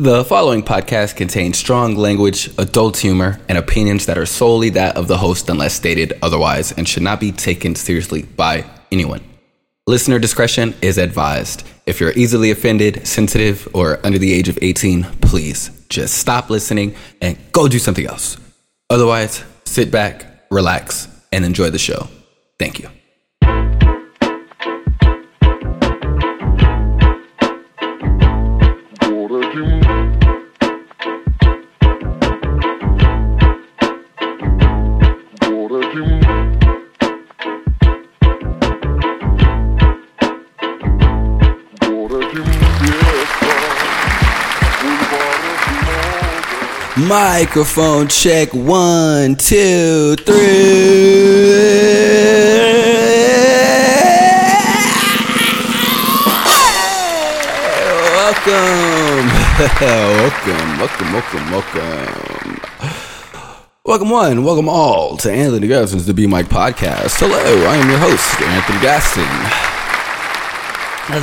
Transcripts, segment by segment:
The following podcast contains strong language, adult humor, and opinions that are solely that of the host unless stated otherwise and should not be taken seriously by anyone. Listener discretion is advised. If you're easily offended, sensitive, or under the age of 18, please just stop listening and go do something else. Otherwise, sit back, relax, and enjoy the show. Thank you. Microphone check one, two, three. Welcome, welcome, welcome, welcome, welcome. Welcome one, welcome all to Anthony Gaston's The B Mic podcast. Hello, I am your host, Anthony Gaston.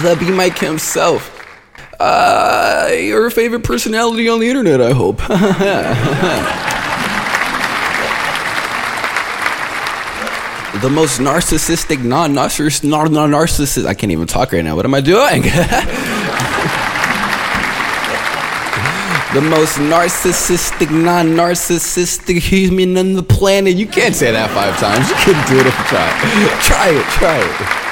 The B Mic himself. Uh, your favorite personality on the internet, I hope. the most narcissistic, non-narcissist, non-narcissist. I can't even talk right now. What am I doing? the most narcissistic, non-narcissistic human on the planet. You can't say that five times. You can do it if you try. Try it. Try it.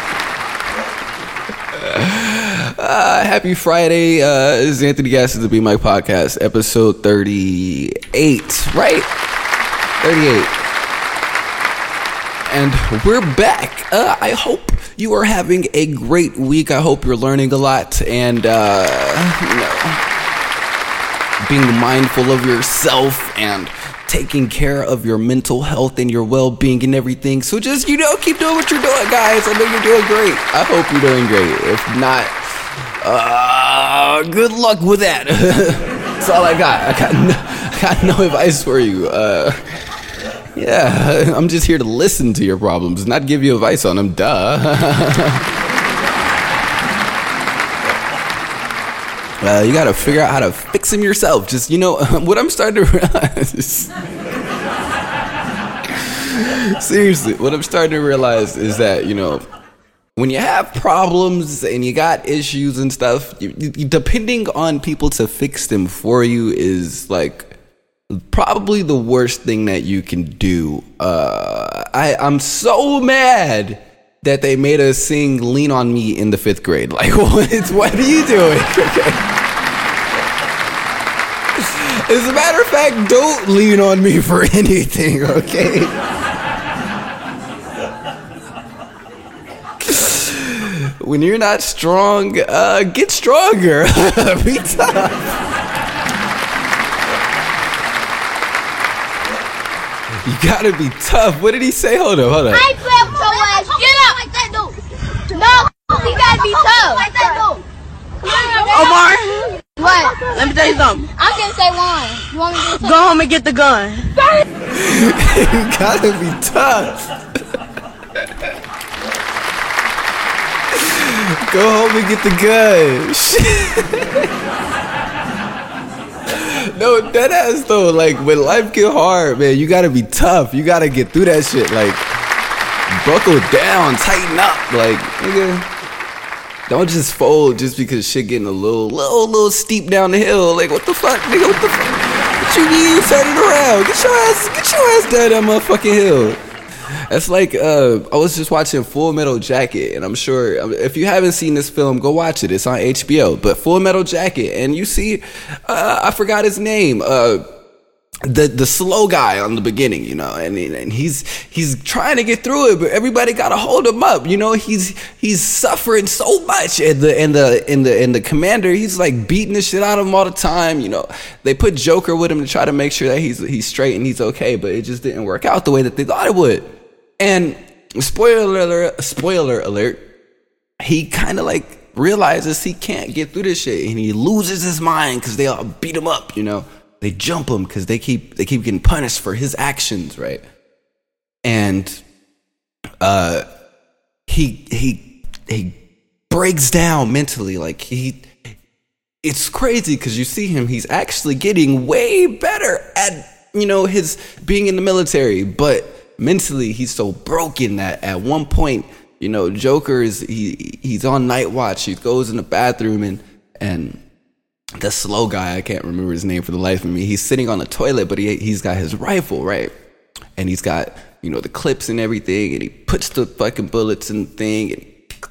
Uh, happy Friday. Uh, this is Anthony Gaston, the B Mic Podcast, episode 38, right? 38. And we're back. Uh, I hope you are having a great week. I hope you're learning a lot and, uh, you know, being mindful of yourself and taking care of your mental health and your well being and everything. So just, you know, keep doing what you're doing, guys. I know you're doing great. I hope you're doing great. If not, uh, good luck with that. That's all I got. I got no, I got no advice for you. Uh, yeah, I'm just here to listen to your problems, not give you advice on them. Duh. Uh, you gotta figure out how to fix them yourself. Just, you know, what I'm starting to realize. Seriously, what I'm starting to realize is that, you know, when you have problems and you got issues and stuff, depending on people to fix them for you is like probably the worst thing that you can do. Uh, I I'm so mad that they made us sing "Lean on Me" in the fifth grade. Like, what? what are you doing? Okay. As a matter of fact, don't lean on me for anything. Okay. When you're not strong, uh, get stronger. Be tough. You gotta be tough. What did he say? Hold up, hold up. I grab your ass. Get up. Like that, dude. No, you gotta be tough. Like that, dude. Omar, What? let me tell you something. I can say one. You want me to say Go home and get the gun. you gotta be tough. Go home and get the gun. No, that ass though. Like when life get hard, man, you gotta be tough. You gotta get through that shit. Like buckle down, tighten up. Like nigga. Don't just fold just because shit getting a little, little, little steep down the hill. Like, what the fuck, nigga? What the fuck? What you mean? Turn it around. Get your ass, get your ass down that motherfucking hill. That's like, uh, I was just watching Full Metal Jacket, and I'm sure um, if you haven't seen this film, go watch it. It's on HBO. But Full Metal Jacket, and you see, uh, I forgot his name. Uh, the the slow guy on the beginning, you know, and and he's he's trying to get through it, but everybody got to hold him up, you know. He's he's suffering so much, and the and the and the and the commander, he's like beating the shit out of him all the time, you know. They put Joker with him to try to make sure that he's he's straight and he's okay, but it just didn't work out the way that they thought it would. And spoiler alert, spoiler alert, he kind of like realizes he can't get through this shit, and he loses his mind because they all beat him up, you know they jump him because they keep they keep getting punished for his actions, right? And uh, he he he breaks down mentally, like he it's crazy because you see him, he's actually getting way better at, you know, his being in the military, but mentally he's so broken that at one point, you know, Joker is he he's on night watch. He goes in the bathroom and and the slow guy, I can't remember his name for the life of me. He's sitting on the toilet, but he he's got his rifle, right? And he's got, you know, the clips and everything, and he puts the fucking bullets in the thing and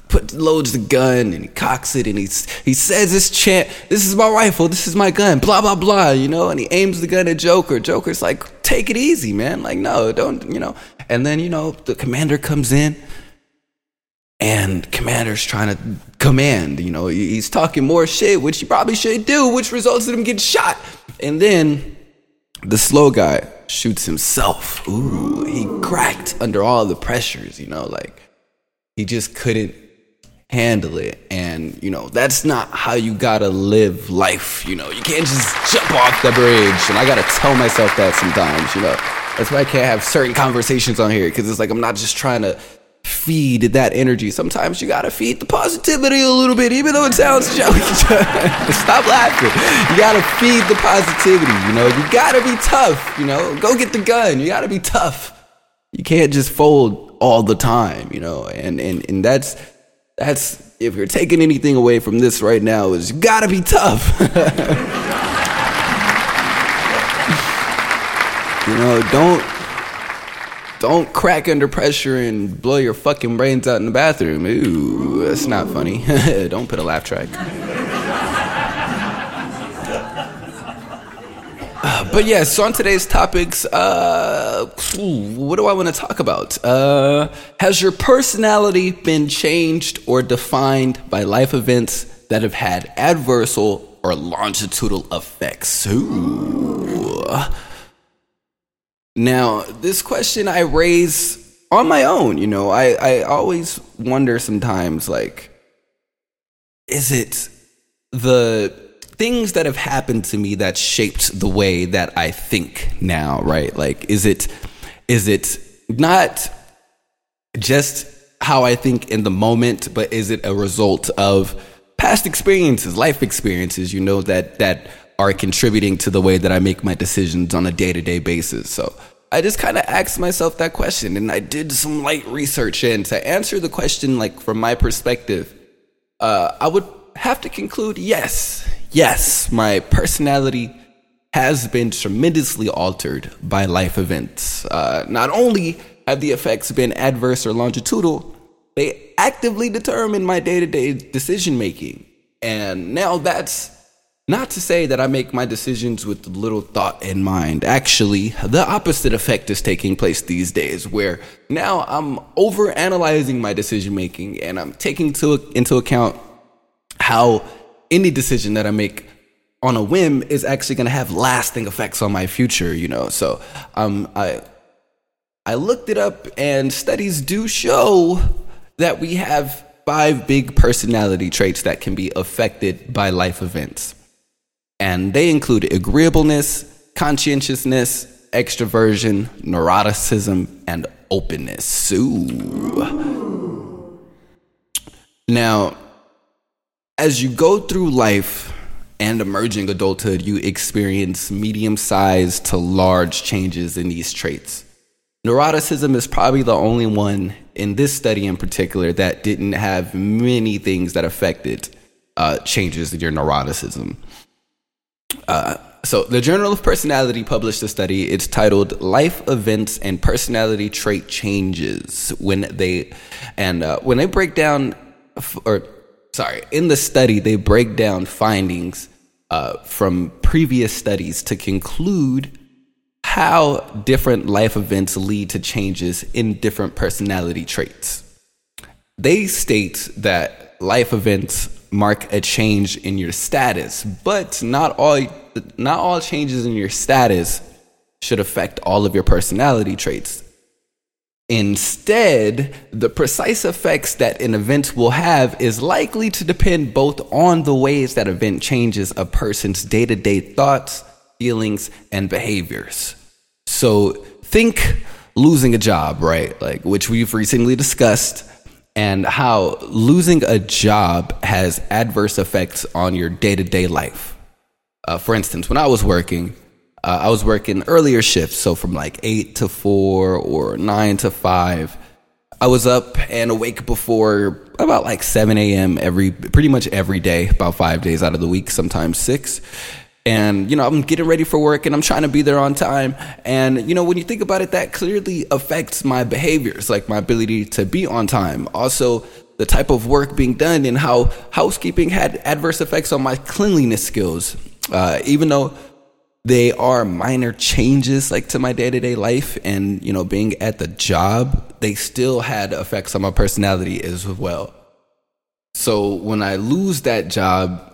put loads the gun and he cocks it and he's he says this chant, this is my rifle, this is my gun, blah blah blah, you know, and he aims the gun at Joker. Joker's like, take it easy, man. Like, no, don't, you know. And then, you know, the commander comes in and commander's trying to command you know he's talking more shit which he probably should do which results in him getting shot and then the slow guy shoots himself ooh he cracked under all the pressures you know like he just couldn't handle it and you know that's not how you gotta live life you know you can't just jump off the bridge and i gotta tell myself that sometimes you know that's why i can't have certain conversations on here because it's like i'm not just trying to feed that energy. Sometimes you gotta feed the positivity a little bit, even though it sounds jokey. Stop laughing. You gotta feed the positivity, you know. You gotta be tough, you know. Go get the gun. You gotta be tough. You can't just fold all the time, you know. And and and that's that's if you're taking anything away from this right now is you gotta be tough. you know, don't don't crack under pressure and blow your fucking brains out in the bathroom. Ooh, that's not funny. don't put a laugh track. But yeah, so on today's topics, uh, what do I want to talk about? Uh, has your personality been changed or defined by life events that have had adversal or longitudinal effects? Ooh. Now, this question I raise on my own, you know, I, I always wonder sometimes, like, is it the things that have happened to me that shaped the way that I think now, right? Like, is it, is it not just how I think in the moment, but is it a result of past experiences, life experiences, you know, that, that are contributing to the way that I make my decisions on a day to day basis. So I just kind of asked myself that question and I did some light research. And to answer the question, like from my perspective, uh, I would have to conclude yes, yes, my personality has been tremendously altered by life events. Uh, not only have the effects been adverse or longitudinal, they actively determine my day to day decision making. And now that's not to say that I make my decisions with little thought in mind. Actually, the opposite effect is taking place these days where now I'm over analyzing my decision making and I'm taking to, into account how any decision that I make on a whim is actually going to have lasting effects on my future, you know. So, um I I looked it up and studies do show that we have five big personality traits that can be affected by life events and they include agreeableness, conscientiousness, extroversion, neuroticism, and openness. Ooh. Now, as you go through life and emerging adulthood, you experience medium sized to large changes in these traits. Neuroticism is probably the only one in this study in particular that didn't have many things that affected uh, changes in your neuroticism. Uh, so the Journal of Personality published a study. It's titled "Life Events and Personality Trait Changes." When they and uh, when they break down, or sorry, in the study they break down findings uh, from previous studies to conclude how different life events lead to changes in different personality traits. They state that life events mark a change in your status, but not all not all changes in your status should affect all of your personality traits. Instead, the precise effects that an event will have is likely to depend both on the ways that event changes a person's day-to-day thoughts, feelings, and behaviors. So, think losing a job, right? Like which we've recently discussed and how losing a job has adverse effects on your day to day life. Uh, for instance, when I was working, uh, I was working earlier shifts, so from like eight to four or nine to five. I was up and awake before about like 7 a.m. every, pretty much every day, about five days out of the week, sometimes six. And, you know, I'm getting ready for work and I'm trying to be there on time. And, you know, when you think about it, that clearly affects my behaviors, like my ability to be on time. Also, the type of work being done and how housekeeping had adverse effects on my cleanliness skills. Uh, even though they are minor changes like to my day-to-day life and you know being at the job they still had effects on my personality as well. So when i lose that job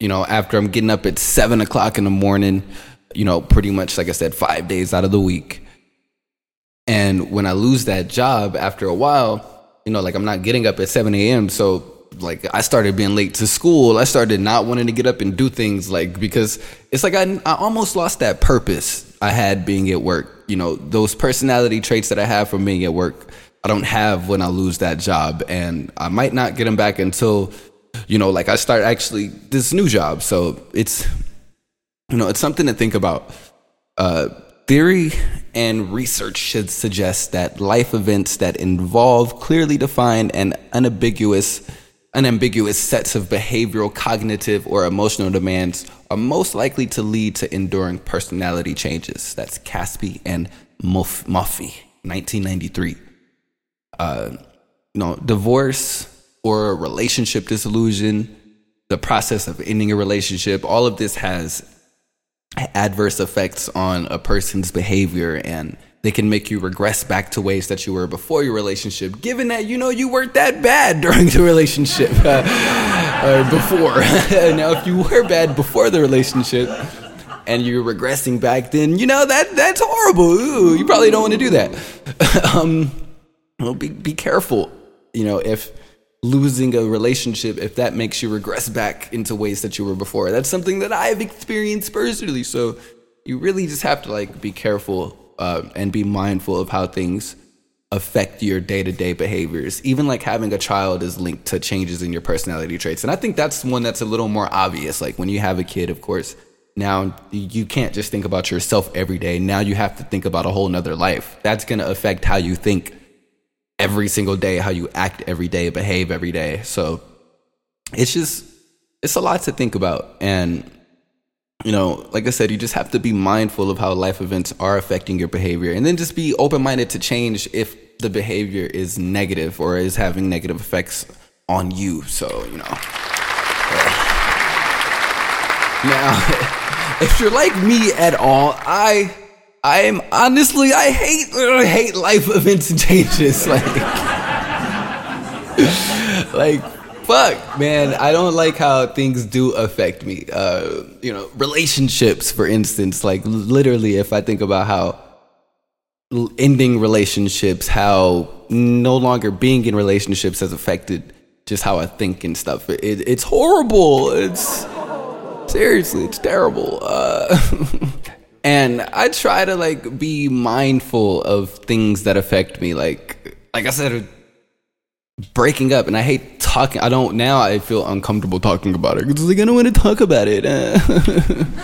you know after i'm getting up at seven o'clock in the morning you know pretty much like i said five days out of the week. And when i lose that job after a while you know like i'm not getting up at 7 a.m so like I started being late to school. I started not wanting to get up and do things like because it's like I I almost lost that purpose I had being at work. You know, those personality traits that I have from being at work, I don't have when I lose that job and I might not get them back until you know, like I start actually this new job. So it's you know, it's something to think about. Uh theory and research should suggest that life events that involve clearly defined and unambiguous unambiguous sets of behavioral, cognitive, or emotional demands are most likely to lead to enduring personality changes. That's Caspi and Muff- Muffy, 1993. Uh, you know, divorce or relationship disillusion, the process of ending a relationship, all of this has adverse effects on a person's behavior and they can make you regress back to ways that you were before your relationship, given that you know you weren't that bad during the relationship uh, or before. now, if you were bad before the relationship and you're regressing back, then you know that that's horrible. Ooh, you probably don't want to do that. um, well, be be careful. You know, if losing a relationship, if that makes you regress back into ways that you were before, that's something that I've experienced personally. So you really just have to like be careful uh, and be mindful of how things affect your day-to-day behaviors. Even like having a child is linked to changes in your personality traits. And i think that's one that's a little more obvious. Like when you have a kid of course now you can't just think about yourself every day. Now you have to think about a whole nother life. That's going to affect how you think every single day how you act every day behave every day. So it's just it's a lot to think about. And you know, like I said, you just have to be mindful of how life events are affecting your behavior and then just be open minded to change if the behavior is negative or is having negative effects on you. So, you know. Now, if you're like me at all, I I am honestly I hate I hate life events and changes like like fuck, man. I don't like how things do affect me. Uh, you know, relationships, for instance. Like literally, if I think about how ending relationships, how no longer being in relationships has affected just how I think and stuff. It, it's horrible. It's seriously, it's terrible. Uh, and I try to like be mindful of things that affect me. Like, like I said breaking up and i hate talking i don't now i feel uncomfortable talking about it because like i don't want to talk about it.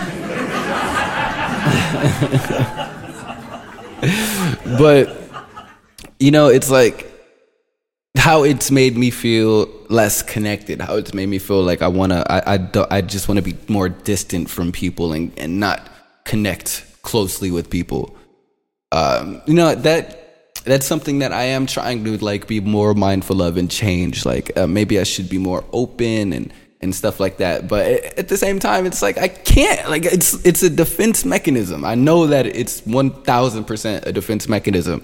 But you know it's like how it's made me feel less connected how it's made me feel like i want to i I, I just want to be more distant from people and, and not connect closely with people. Um, you know that that's something that I am trying to like be more mindful of and change. Like uh, maybe I should be more open and and stuff like that. But at the same time, it's like I can't. Like it's it's a defense mechanism. I know that it's one thousand percent a defense mechanism,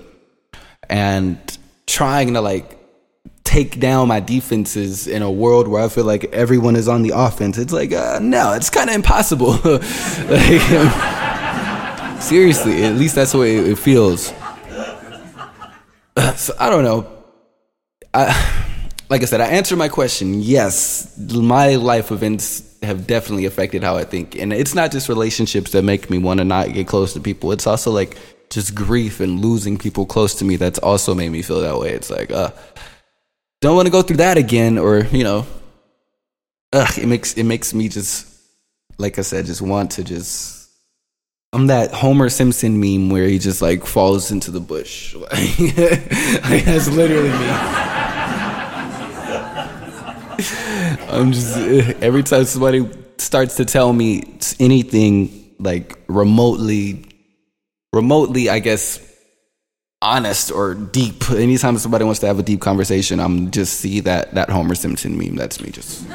and trying to like take down my defenses in a world where I feel like everyone is on the offense. It's like uh, no, it's kind of impossible. like, seriously, at least that's the way it feels. So I don't know. I, like I said, I answered my question. Yes, my life events have definitely affected how I think, and it's not just relationships that make me want to not get close to people. It's also like just grief and losing people close to me. That's also made me feel that way. It's like, uh, don't want to go through that again, or you know, ugh, it makes it makes me just like I said, just want to just. I'm that Homer Simpson meme where he just like falls into the bush. like, that's literally me. I'm just every time somebody starts to tell me anything like remotely, remotely, I guess, honest or deep. Anytime somebody wants to have a deep conversation, I'm just see that that Homer Simpson meme. That's me, just.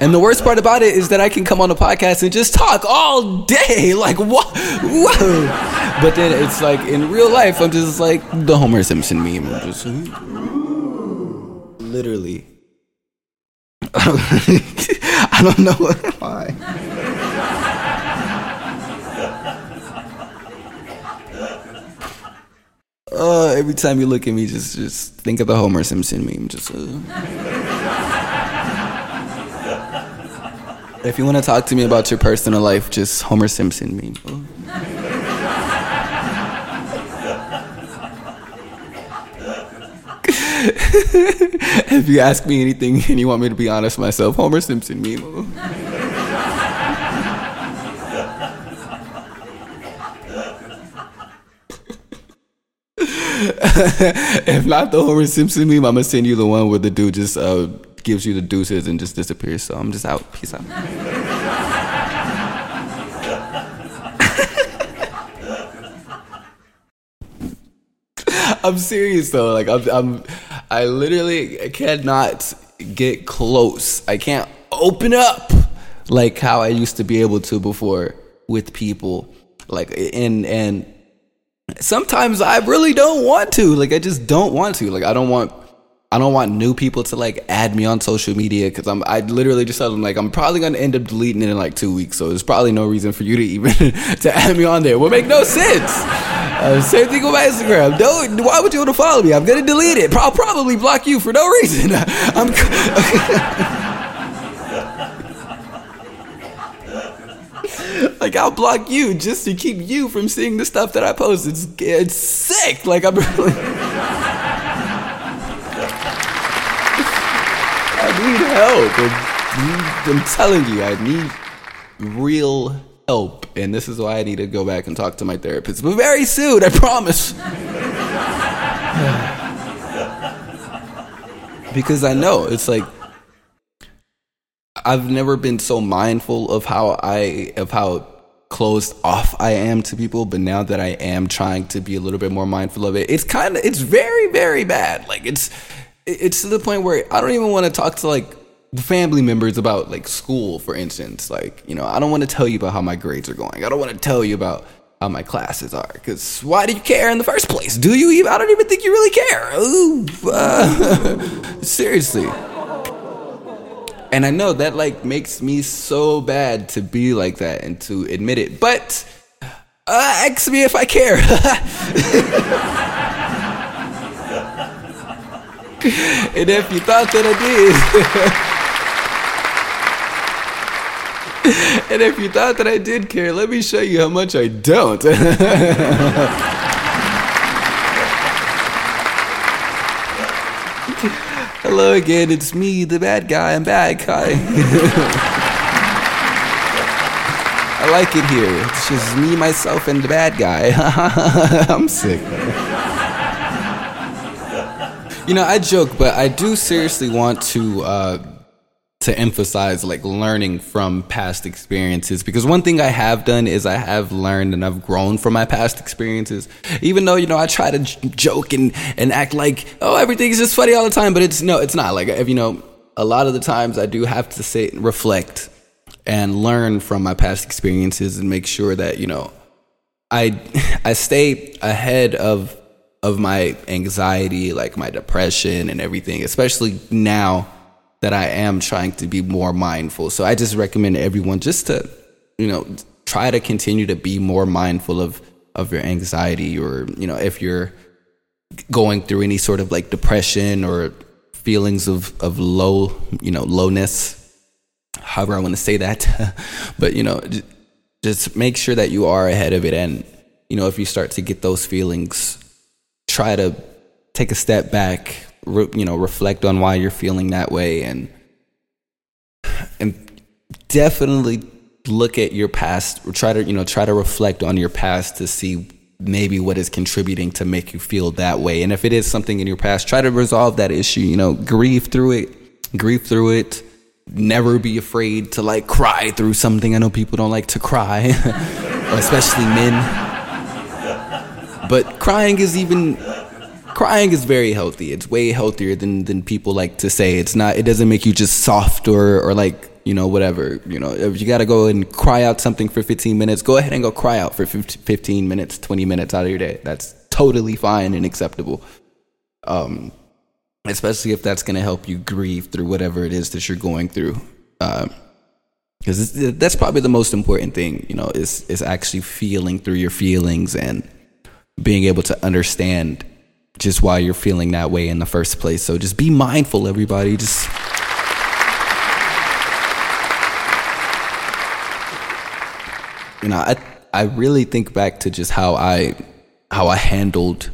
And the worst part about it is that I can come on a podcast and just talk all day. Like, what? Whoa. But then it's like in real life, I'm just like the Homer Simpson meme. I'm just literally. I don't know why. Uh, every time you look at me, just just think of the Homer Simpson meme. Just. Uh. If you want to talk to me about your personal life, just Homer Simpson meme. if you ask me anything and you want me to be honest myself, Homer Simpson meme. if not the Homer Simpson meme, I'm gonna send you the one where the dude just uh, gives you the deuces and just disappears. So I'm just out. Peace out. I'm serious though. Like I'm, I'm, I literally cannot get close. I can't open up like how I used to be able to before with people. Like and and sometimes I really don't want to. Like I just don't want to. Like I don't want I don't want new people to like add me on social media because I'm I literally just told them like I'm probably gonna end up deleting it in like two weeks. So there's probably no reason for you to even to add me on there. It would make no sense. Uh, same thing with my Instagram. Don't. Why would you want to follow me? I'm gonna delete it. I'll probably block you for no reason. I'm. like I'll block you just to keep you from seeing the stuff that I post. It's it's sick. Like I'm really. I need help. I'm telling you, I need real help, and this is why I need to go back and talk to my therapist. But very soon, I promise. because I know it's like I've never been so mindful of how I of how closed off I am to people, but now that I am trying to be a little bit more mindful of it, it's kind of it's very very bad. Like it's it's to the point where I don't even want to talk to like family members about like school, for instance. Like you know, I don't want to tell you about how my grades are going. I don't want to tell you about how my classes are because why do you care in the first place? Do you even? I don't even think you really care. Ooh, uh, seriously. And I know that like makes me so bad to be like that and to admit it. But uh, ask me if I care. and if you thought that I did, and if you thought that I did care, let me show you how much I don't. Hello again, it's me, the bad guy. I'm back. Hi. I like it here. It's just me, myself, and the bad guy. I'm sick. You know, I joke, but I do seriously want to uh, to emphasize like learning from past experiences because one thing I have done is I have learned and I've grown from my past experiences. Even though you know I try to j- joke and and act like oh everything's just funny all the time, but it's no, it's not. Like if you know, a lot of the times I do have to sit and reflect and learn from my past experiences and make sure that you know I I stay ahead of of my anxiety, like my depression and everything, especially now that I am trying to be more mindful. So I just recommend everyone just to, you know, try to continue to be more mindful of of your anxiety or, you know, if you're going through any sort of like depression or feelings of of low, you know, lowness, however I want to say that. but, you know, just make sure that you are ahead of it and you know, if you start to get those feelings try to take a step back, re, you know, reflect on why you're feeling that way, and and definitely look at your past. or Try to you know try to reflect on your past to see maybe what is contributing to make you feel that way. And if it is something in your past, try to resolve that issue. You know, grieve through it, grieve through it. Never be afraid to like cry through something. I know people don't like to cry, especially men. But crying is even crying is very healthy. It's way healthier than than people like to say. It's not. It doesn't make you just soft or or like you know whatever. You know, if you got to go and cry out something for 15 minutes, go ahead and go cry out for 15 minutes, 20 minutes out of your day. That's totally fine and acceptable. Um, especially if that's going to help you grieve through whatever it is that you're going through. because uh, that's probably the most important thing, you know, is is actually feeling through your feelings and being able to understand just why you're feeling that way in the first place. So just be mindful, everybody. Just you know, I I really think back to just how I how I handled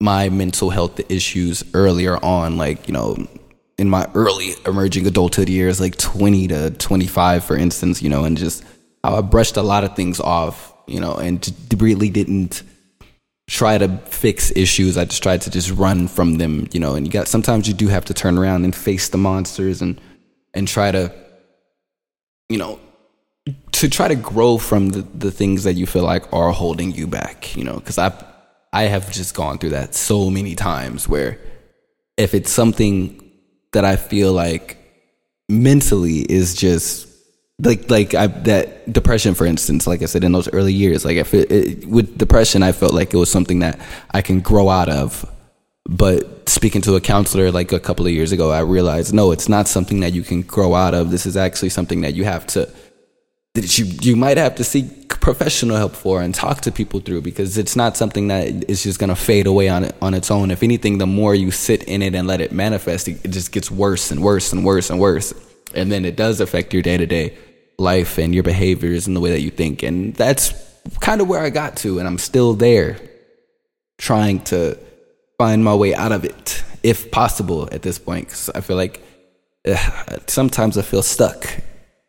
my mental health issues earlier on, like you know, in my early emerging adulthood years, like 20 to 25, for instance, you know, and just how I brushed a lot of things off, you know, and really didn't try to fix issues. I just tried to just run from them, you know. And you got sometimes you do have to turn around and face the monsters and and try to, you know, to try to grow from the, the things that you feel like are holding you back, you know, because I I have just gone through that so many times where if it's something that I feel like mentally is just like like I, that depression for instance like i said in those early years like if it, it, with depression i felt like it was something that i can grow out of. But speaking to a counselor like a couple of years ago i realized no it's not something that you can grow out of. This is actually something that you have to that you you might have to seek professional help for and talk to people through because it's not something that is just going to fade away on on its own. If anything the more you sit in it and let it manifest it, it just gets worse and worse and worse and worse. And then it does affect your day-to-day life and your behaviors and the way that you think. And that's kind of where I got to. And I'm still there trying to find my way out of it, if possible, at this point. Because I feel like uh, sometimes I feel stuck,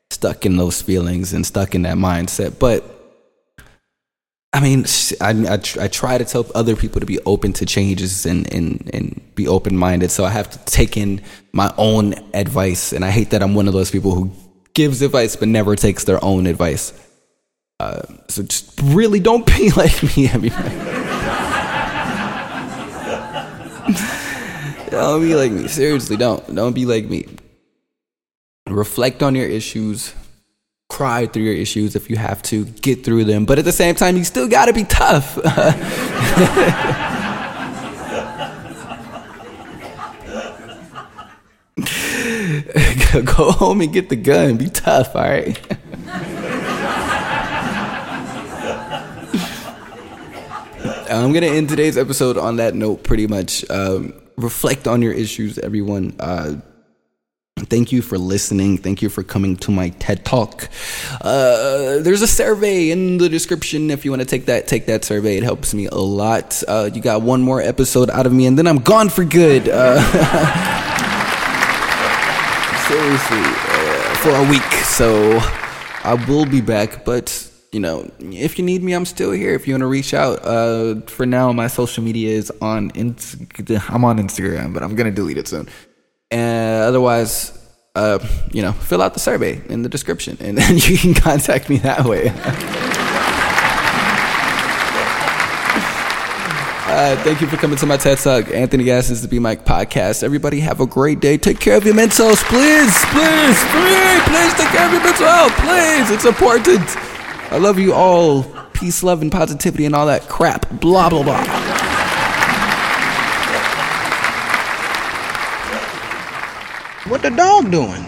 stuck in those feelings and stuck in that mindset. But I mean, I, I, I, try to tell other people to be open to changes and, and, and be open minded. So I have to take in my own advice. And I hate that I'm one of those people who gives advice but never takes their own advice. Uh, so just really don't be like me, everybody. don't be like me. Seriously, don't. Don't be like me. Reflect on your issues. Cry through your issues if you have to. Get through them. But at the same time, you still gotta be tough. Go home and get the gun. Be tough, all right? I'm going to end today's episode on that note pretty much. Um, reflect on your issues, everyone. Uh, Thank you for listening. Thank you for coming to my TED Talk. Uh, there's a survey in the description if you want to take that. Take that survey. It helps me a lot. Uh, you got one more episode out of me, and then I'm gone for good. Uh, seriously uh, for a week. So I will be back, but you know, if you need me, I'm still here. If you want to reach out, uh, for now, my social media is on. I'm on Instagram, but I'm gonna delete it soon. And otherwise, uh, you know, fill out the survey in the description, and then you can contact me that way. Uh, thank you for coming to my TED Talk. Anthony Gaston's, the B Mic podcast. Everybody have a great day. Take care of your mentals. Please, please, please, please take care of your mental health. Please. It's important. I love you all. Peace, love, and positivity and all that crap. Blah, blah, blah. What the dog doing?